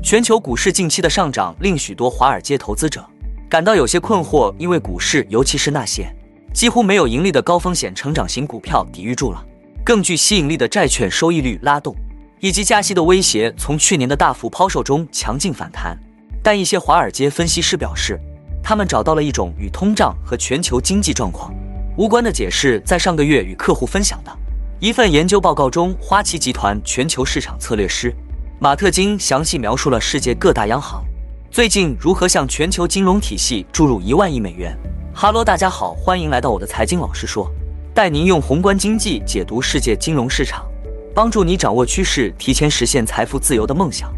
全球股市近期的上涨令许多华尔街投资者感到有些困惑，因为股市，尤其是那些几乎没有盈利的高风险成长型股票抵御住了更具吸引力的债券收益率拉动，以及加息的威胁，从去年的大幅抛售中强劲反弹。但一些华尔街分析师表示，他们找到了一种与通胀和全球经济状况无关的解释。在上个月与客户分享的一份研究报告中，花旗集团全球市场策略师。马特金详细描述了世界各大央行最近如何向全球金融体系注入一万亿美元。哈喽，大家好，欢迎来到我的财经老师说，带您用宏观经济解读世界金融市场，帮助你掌握趋势，提前实现财富自由的梦想。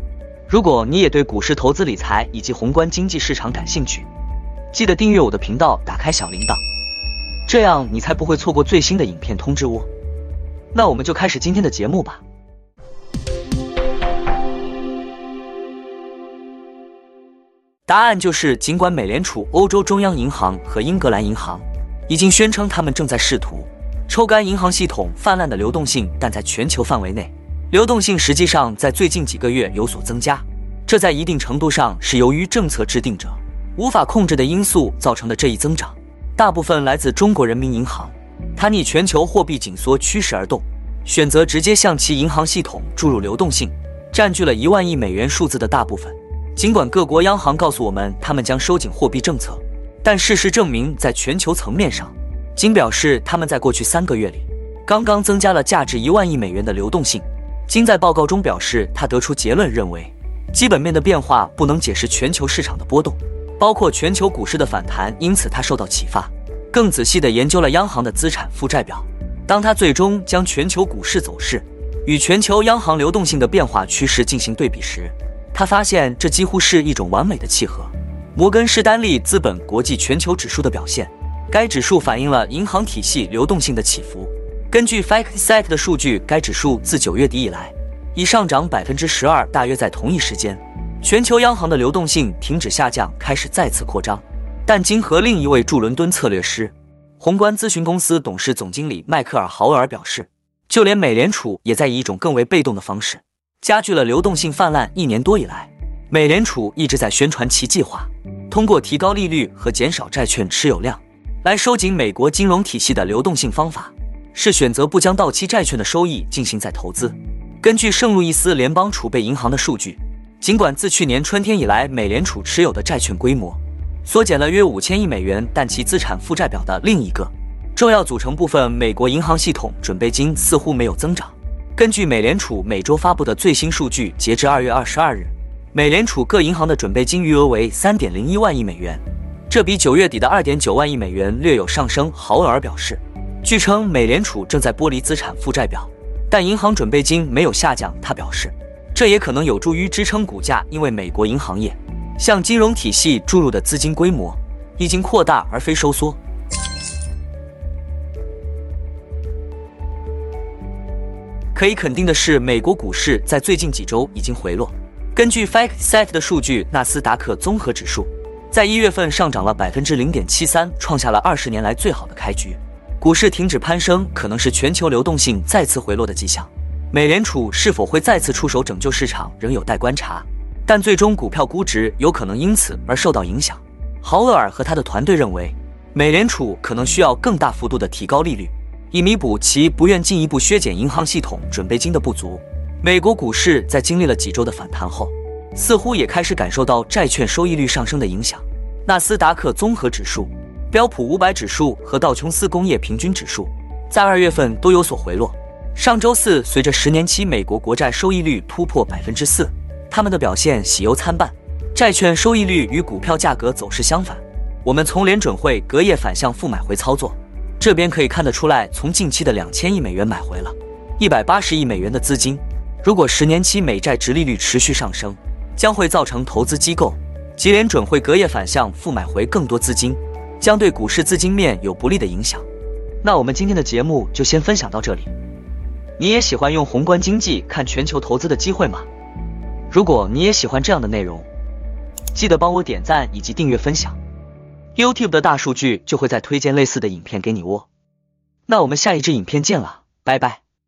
如果你也对股市投资理财以及宏观经济市场感兴趣，记得订阅我的频道，打开小铃铛，这样你才不会错过最新的影片通知哦。那我们就开始今天的节目吧。答案就是，尽管美联储、欧洲中央银行和英格兰银行已经宣称他们正在试图抽干银行系统泛滥的流动性，但在全球范围内，流动性实际上在最近几个月有所增加。这在一定程度上是由于政策制定者无法控制的因素造成的这一增长，大部分来自中国人民银行，它逆全球货币紧缩趋势而动，选择直接向其银行系统注入流动性，占据了一万亿美元数字的大部分。尽管各国央行告诉我们他们将收紧货币政策，但事实证明，在全球层面上，金表示他们在过去三个月里刚刚增加了价值一万亿美元的流动性。金在报告中表示，他得出结论认为，基本面的变化不能解释全球市场的波动，包括全球股市的反弹。因此，他受到启发，更仔细地研究了央行的资产负债表。当他最终将全球股市走势与全球央行流动性的变化趋势进行对比时，他发现这几乎是一种完美的契合。摩根士丹利资本国际全球指数的表现，该指数反映了银行体系流动性的起伏。根据 FactSet 的数据，该指数自九月底以来已上涨百分之十二。大约在同一时间，全球央行的流动性停止下降，开始再次扩张。但金和另一位驻伦敦策略师、宏观咨询公司董事总经理迈克尔·豪尔表示，就连美联储也在以一种更为被动的方式。加剧了流动性泛滥。一年多以来，美联储一直在宣传其计划，通过提高利率和减少债券持有量来收紧美国金融体系的流动性。方法是选择不将到期债券的收益进行再投资。根据圣路易斯联邦储备银行的数据，尽管自去年春天以来，美联储持有的债券规模缩减了约五千亿美元，但其资产负债表的另一个重要组成部分——美国银行系统准备金似乎没有增长。根据美联储每周发布的最新数据，截至二月二十二日，美联储各银行的准备金余额为三点零一万亿美元，这比九月底的二点九万亿美元略有上升。豪尔表示，据称美联储正在剥离资产负债表，但银行准备金没有下降。他表示，这也可能有助于支撑股价，因为美国银行业向金融体系注入的资金规模已经扩大而非收缩。可以肯定的是，美国股市在最近几周已经回落。根据 FactSet 的数据，纳斯达克综合指数在一月份上涨了百分之零点七三，创下了二十年来最好的开局。股市停止攀升，可能是全球流动性再次回落的迹象。美联储是否会再次出手拯救市场，仍有待观察。但最终股票估值有可能因此而受到影响。豪勒尔和他的团队认为，美联储可能需要更大幅度的提高利率。以弥补其不愿进一步削减银行系统准备金的不足。美国股市在经历了几周的反弹后，似乎也开始感受到债券收益率上升的影响。纳斯达克综合指数、标普五百指数和道琼斯工业平均指数在二月份都有所回落。上周四，随着十年期美国国债收益率突破百分之四，他们的表现喜忧参半。债券收益率与股票价格走势相反。我们从联准会隔夜反向负买回操作。这边可以看得出来，从近期的两千亿美元买回了一百八十亿美元的资金。如果十年期美债直利率持续上升，将会造成投资机构及联准会隔夜反向负买回更多资金，将对股市资金面有不利的影响。那我们今天的节目就先分享到这里。你也喜欢用宏观经济看全球投资的机会吗？如果你也喜欢这样的内容，记得帮我点赞以及订阅分享。YouTube 的大数据就会再推荐类似的影片给你哦。那我们下一支影片见了，拜拜。